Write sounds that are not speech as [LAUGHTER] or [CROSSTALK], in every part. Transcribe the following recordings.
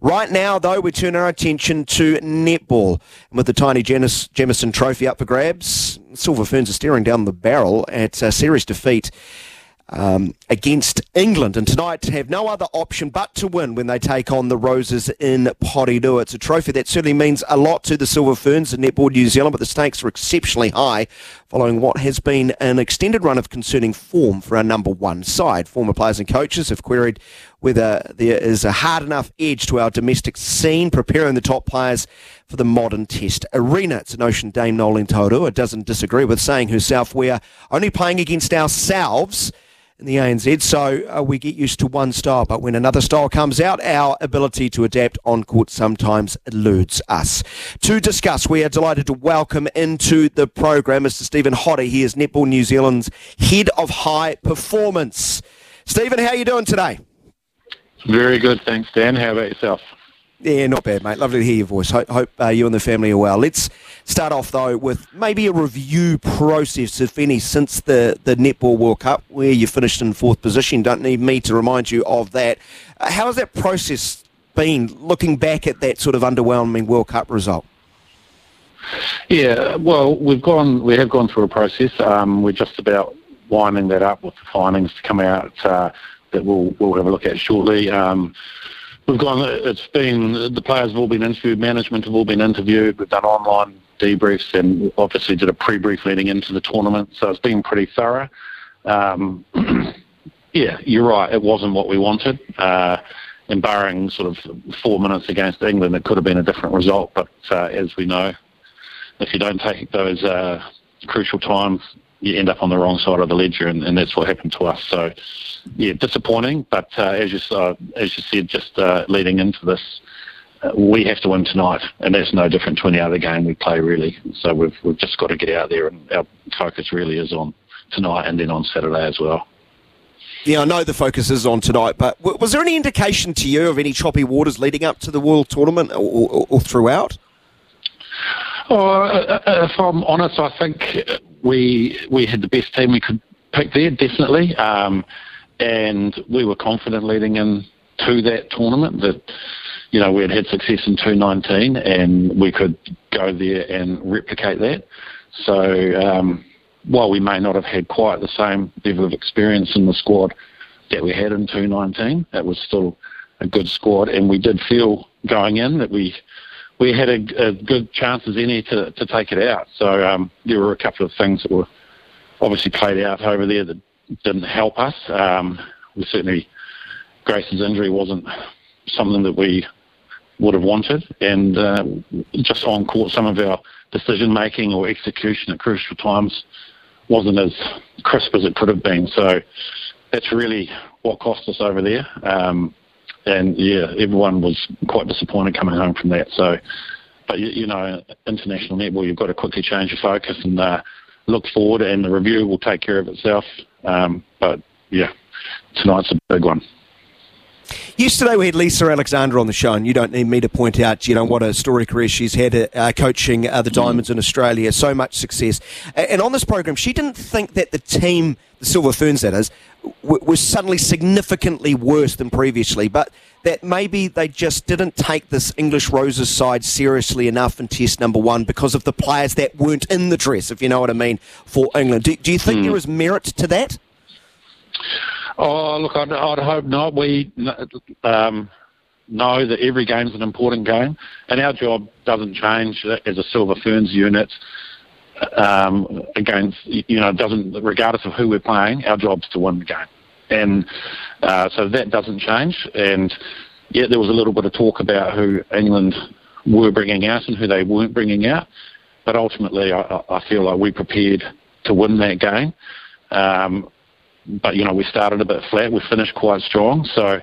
Right now, though, we turn our attention to netball. And with the Taini Janice, Jamison Trophy up for grabs, Silver Ferns are staring down the barrel at a serious defeat um, against England. And tonight have no other option but to win when they take on the Roses in Porirua. It's a trophy that certainly means a lot to the Silver Ferns and Netball New Zealand, but the stakes are exceptionally high following what has been an extended run of concerning form for our number one side. Former players and coaches have queried whether there is a hard enough edge to our domestic scene, preparing the top players for the modern test arena. It's a notion Dame Noeline Taurua doesn't disagree with, saying herself, we are only playing against ourselves in the ANZ, so uh, we get used to one style, but when another style comes out, our ability to adapt on court sometimes eludes us. To discuss, we are delighted to welcome into the program Mr. Stephen Hotter. He is Netball New Zealand's Head of High Performance. Stephen, how are you doing today? Very good, thanks, Dan. How about yourself? Yeah, not bad, mate. Lovely to hear your voice. Hope, hope uh, you and the family are well. Let's start off, though, with maybe a review process, if any, since the, the Netball World Cup, where you finished in fourth position. Don't need me to remind you of that. Uh, how has that process been, looking back at that sort of underwhelming World Cup result? Yeah, well, we've gone, we have gone through a process. Um, we're just about winding that up with the findings to come out uh, that we'll, we'll have a look at shortly. Um, We've gone. It's been the players have all been interviewed, management have all been interviewed. We've done online debriefs and obviously did a pre-brief leading into the tournament. So it's been pretty thorough. Um, [CLEARS THROAT] yeah, you're right. It wasn't what we wanted. Uh, and barring sort of four minutes against England, it could have been a different result. But uh, as we know, if you don't take those uh, crucial times, you end up on the wrong side of the ledger, and, and that's what happened to us. So, yeah, disappointing. But uh, as you uh, as you said, just uh, leading into this, uh, we have to win tonight, and that's no different to any other game we play, really. So we've we've just got to get out there, and our focus really is on tonight and then on Saturday as well. Yeah, I know the focus is on tonight, but was there any indication to you of any choppy waters leading up to the World Tournament or, or, or throughout? Oh, uh, uh, if I'm honest, I think we we had the best team we could pick there, definitely, um, and we were confident leading in to that tournament that you know we had had success in 2019 and we could go there and replicate that. So um, while we may not have had quite the same level of experience in the squad that we had in 2019, it was still a good squad, and we did feel going in that we we had a, a, good chance as any to, to take it out. So um, there were a couple of things that were obviously played out over there that didn't help us. Um, we certainly Grace's injury wasn't something that we would have wanted, and uh, just on court, some of our decision making or execution at crucial times wasn't as crisp as it could have been. So that's really what cost us over there. Um, and yeah, everyone was quite disappointed coming home from that. So, but you, you know, international netball, you've got to quickly change your focus and uh, look forward, and the review will take care of itself. Um, but yeah, tonight's a big one. Yesterday we had Lisa Alexander on the show, and you don't need me to point out, you know, what a story career she's had uh, coaching uh, the Diamonds in Australia. So much success. And on this program, she didn't think that the team, the Silver Ferns, that is, w- was suddenly significantly worse than previously, but that maybe they just didn't take this English Roses side seriously enough in Test number one because of the players that weren't in the dress, if you know what I mean, for England. Do, do you think mm. there is merit to that? Oh, look, I'd, I'd hope not. We um, know that every game is an important game, and our job doesn't change as a Silver Ferns unit. Um, against, you know, doesn't regardless of who we're playing, our job's to win the game, and uh, so that doesn't change. And yeah, there was a little bit of talk about who England were bringing out and who they weren't bringing out, but ultimately, I, I feel like we prepared to win that game. Um, but you know we started a bit flat. We finished quite strong, so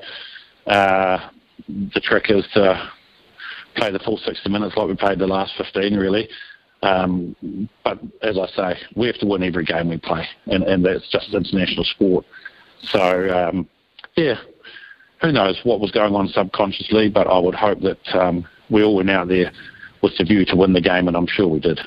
uh, the trick is to play the full 60 minutes like we played the last 15, really. Um, but as I say, we have to win every game we play, and, and that's just international sport. So, um, yeah, who knows what was going on subconsciously, but I would hope that um, we all went out there with the view to win the game, and I'm sure we did.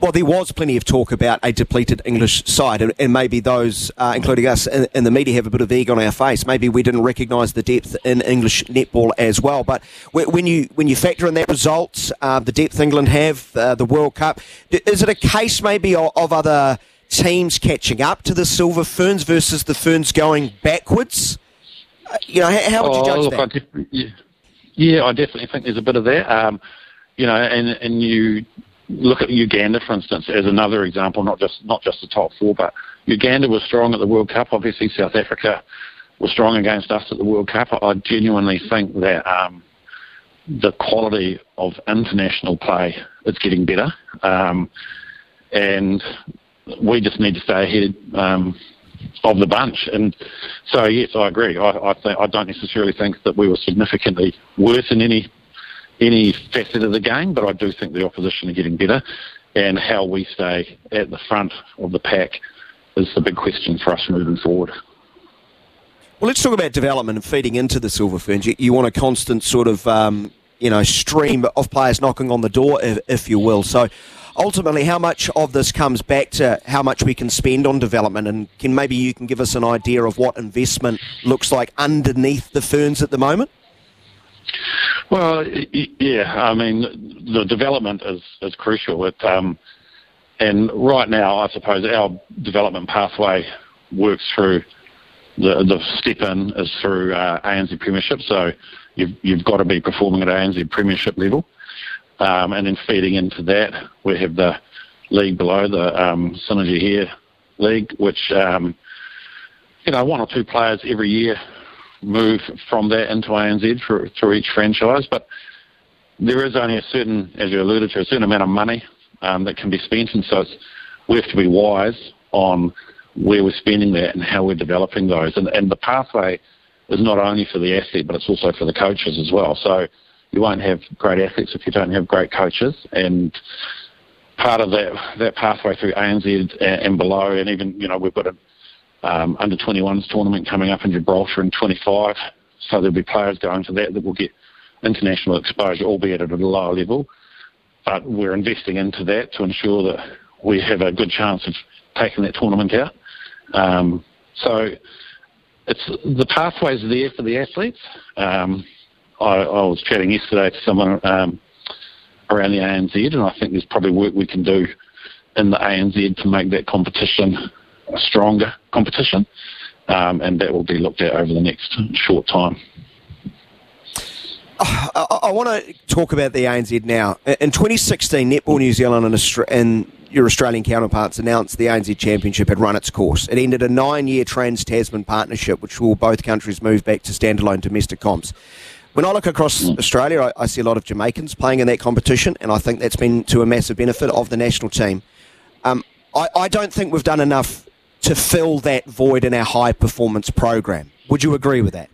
Well, there was plenty of talk about a depleted English side, and, and maybe those, uh, including us in, in, the media, have a bit of egg on our face. Maybe we didn't recognise the depth in English netball as well. But when you when you factor in that result, uh, the depth England have, uh, the World Cup, is it a case maybe of, of, other teams catching up to the Silver Ferns versus the Ferns going backwards? Uh, you know, how, how would you judge oh, look, that? I yeah. yeah, I definitely think there's a bit of that. Um, you know, and and you look at Uganda, for instance, as another example, not just not just the top four, but Uganda was strong at the World Cup. Obviously, South Africa was strong against us at the World Cup. I genuinely think that um, the quality of international play is getting better, um, and we just need to stay ahead um, of the bunch. And so, yes, I agree. I, I, th- I don't necessarily think that we were significantly worse in any any facet of the game, but I do think the opposition are getting better, and how we stay at the front of the pack is the big question for us moving forward. Well, let's talk about development and feeding into the Silver Ferns. You, you want a constant sort of, um, you know, stream of players knocking on the door, if, if, you will. So, ultimately, how much of this comes back to how much we can spend on development, and can maybe you can give us an idea of what investment looks like underneath the Ferns at the moment? Well, yeah, I mean, the development is, is crucial. It, um, and right now, I suppose our development pathway works through the, the step in is through uh, ANZ Premiership. So you've, you've got to be performing at ANZ Premiership level. Um, and then feeding into that, we have the league below, the um, Synergy here league, which, um, you know, one or two players every year move from that into ANZ for, through each franchise. But there is only a certain, as you alluded to, a certain amount of money um, that can be spent, and so we have to be wise on where we're spending that and how we're developing those. And, and the pathway is not only for the athlete, but it's also for the coaches as well. So you won't have great athletes if you don't have great coaches. And part of that that pathway through ANZ and, and below, and even you know we've got a um, under 21s tournament coming up in Gibraltar in 25. So there'll be players going to that that will get international exposure, albeit at a lower level. But we're investing into that to ensure that we have a good chance of taking that tournament out. Um, so it's the pathways there for the athletes. Um, I, I, was chatting yesterday to someone um, around the ANZ, and I think there's probably work we can do in the ANZ to make that competition a stronger competition, um, and that will be looked at over the next short time. I, I, want to talk about the ANZ now. In 2016, Netball New Zealand and, Austra- and your Australian counterparts announced the ANZ Championship had run its course. It ended a nine-year Trans-Tasman partnership, which will both countries move back to standalone domestic comps. When I look across mm. Australia, I, I, see a lot of Jamaicans playing in that competition, and I think that's been to a massive benefit of the national team. Um, I, I, don't think we've done enough to fill that void in our high performance program. Would you agree with that?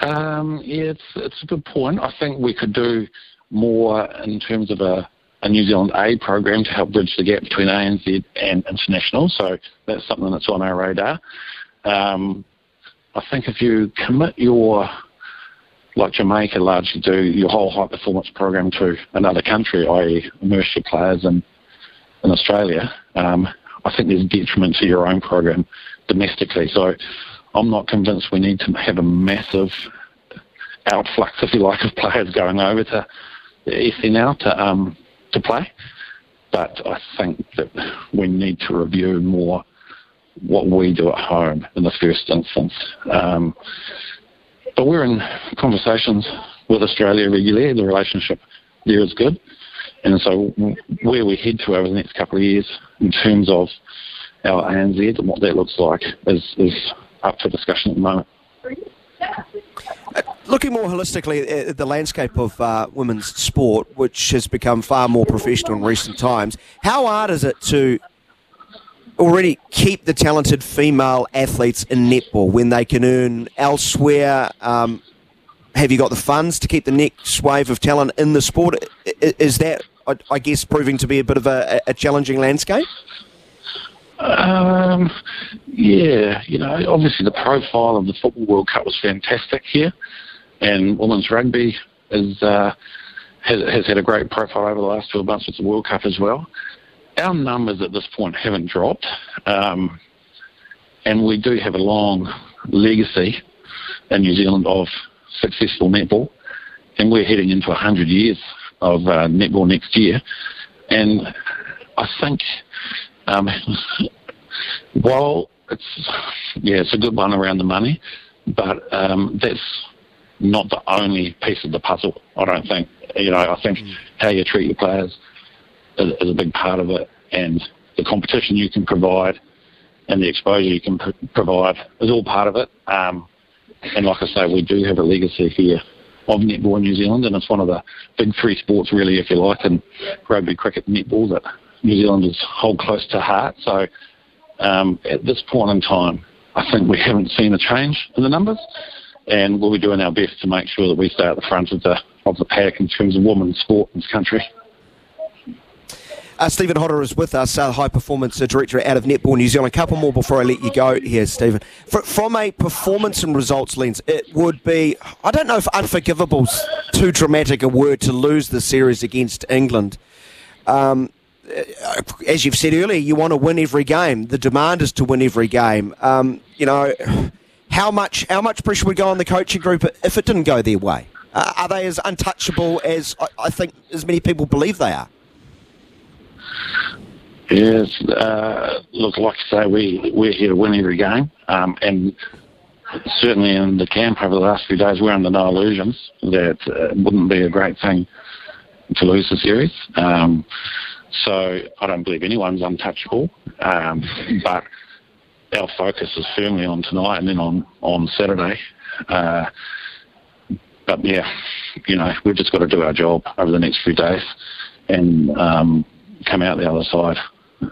Um, yeah, it's it's a good point. I think we could do more in terms of a, a New Zealand A program to help bridge the gap between ANZ and international. So that's something that's on our radar. Um, I think if you commit your like Jamaica largely do your whole high performance program to another country, i.e., immerse your players in in Australia, um, I think there's detriment to your own program domestically. So I'm not convinced we need to have a massive outflux, if you like, of players going over to now to um, to play. But I think that we need to review more what we do at home in the first instance. Um, but we're in conversations with Australia regularly. The relationship there is good. And so where we head to over the next couple of years in terms of our ANZ and what that looks like is, is up for discussion at the moment. Uh, looking more holistically at the landscape of uh, women's sport, which has become far more professional in recent times, how hard is it to already keep the talented female athletes in netball when they can earn elsewhere? Um, have you got the funds to keep the next wave of talent in the sport? Is that, I guess, proving to be a bit of a, a challenging landscape? Um, yeah, you know, obviously the profile of the Football World Cup was fantastic here, and women's rugby is, uh, has, has had a great profile over the last 12 months with the World Cup as well. Our numbers at this point haven't dropped, um, and we do have a long legacy in New Zealand of successful netball, and we're heading into 100 years of uh, netball next year. And I think um, while it's yeah, it's a good one around the money, but um, that's not the only piece of the puzzle. I don't think. You know, I think mm. how you treat your players is, is, a big part of it, and the competition you can provide and the exposure you can pr- provide is all part of it. Um, and like I say, we do have a legacy here of netball in New Zealand, and it's one of the big three sports, really, if you like, in rugby, cricket, netball that New Zealanders hold close to heart. So um, at this point in time, I think we haven't seen a change in the numbers, and we'll be doing our best to make sure that we stay at the front of the of the pack in terms of women's sport in this country. Uh, Stephen Hotter is with us, uh, high performance uh, director out of Netball New Zealand. A couple more before I let you go here, Stephen. For, from a performance and results lens, it would be, I don't know if unforgivable's too dramatic a word to lose the series against England. Um, uh, as you've said earlier, you want to win every game. The demand is to win every game. Um, you know, how much how much pressure would go on the coaching group if it didn't go their way? Uh, are they as untouchable as I, I think as many people believe they are? Yes, uh, look, like I say, we we're here to win every game, um, and certainly in the camp over the last few days, we're under no illusions that uh, it wouldn't be a great thing to lose the series. Um, so I don't believe anyone's untouchable, um, but our focus is firmly on tonight and then on on Saturday. Uh, but yeah, you know, we've just got to do our job over the next few days and um, come out the other side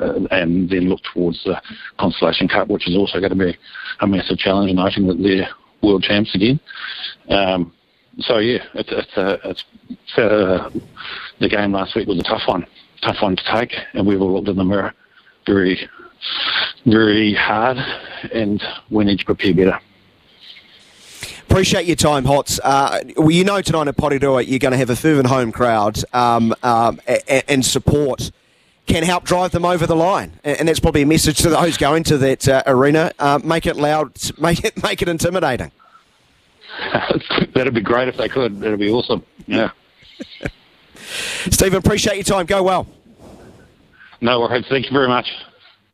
uh, and then look towards the Constellation Cup, which is also going to be a massive challenge, noting that they're world champs again. Um, so yeah, it's, it's, uh, it's uh, the game last week was a tough one, tough one to take, and we've all looked in the mirror very, very hard, and we need to prepare better. Appreciate your time, Hots. Uh, well, you know tonight at Porirua you're going to have a fervent home crowd um, um, and, and support can help drive them over the line. And that's probably a message to those going to that uh, arena. Uh, make it loud, [LAUGHS] make it, make it intimidating. [LAUGHS] That'd be great if they could. That'd be awesome. Yeah. [LAUGHS] Stephen, appreciate your time. Go well. No worries. Thank you very much.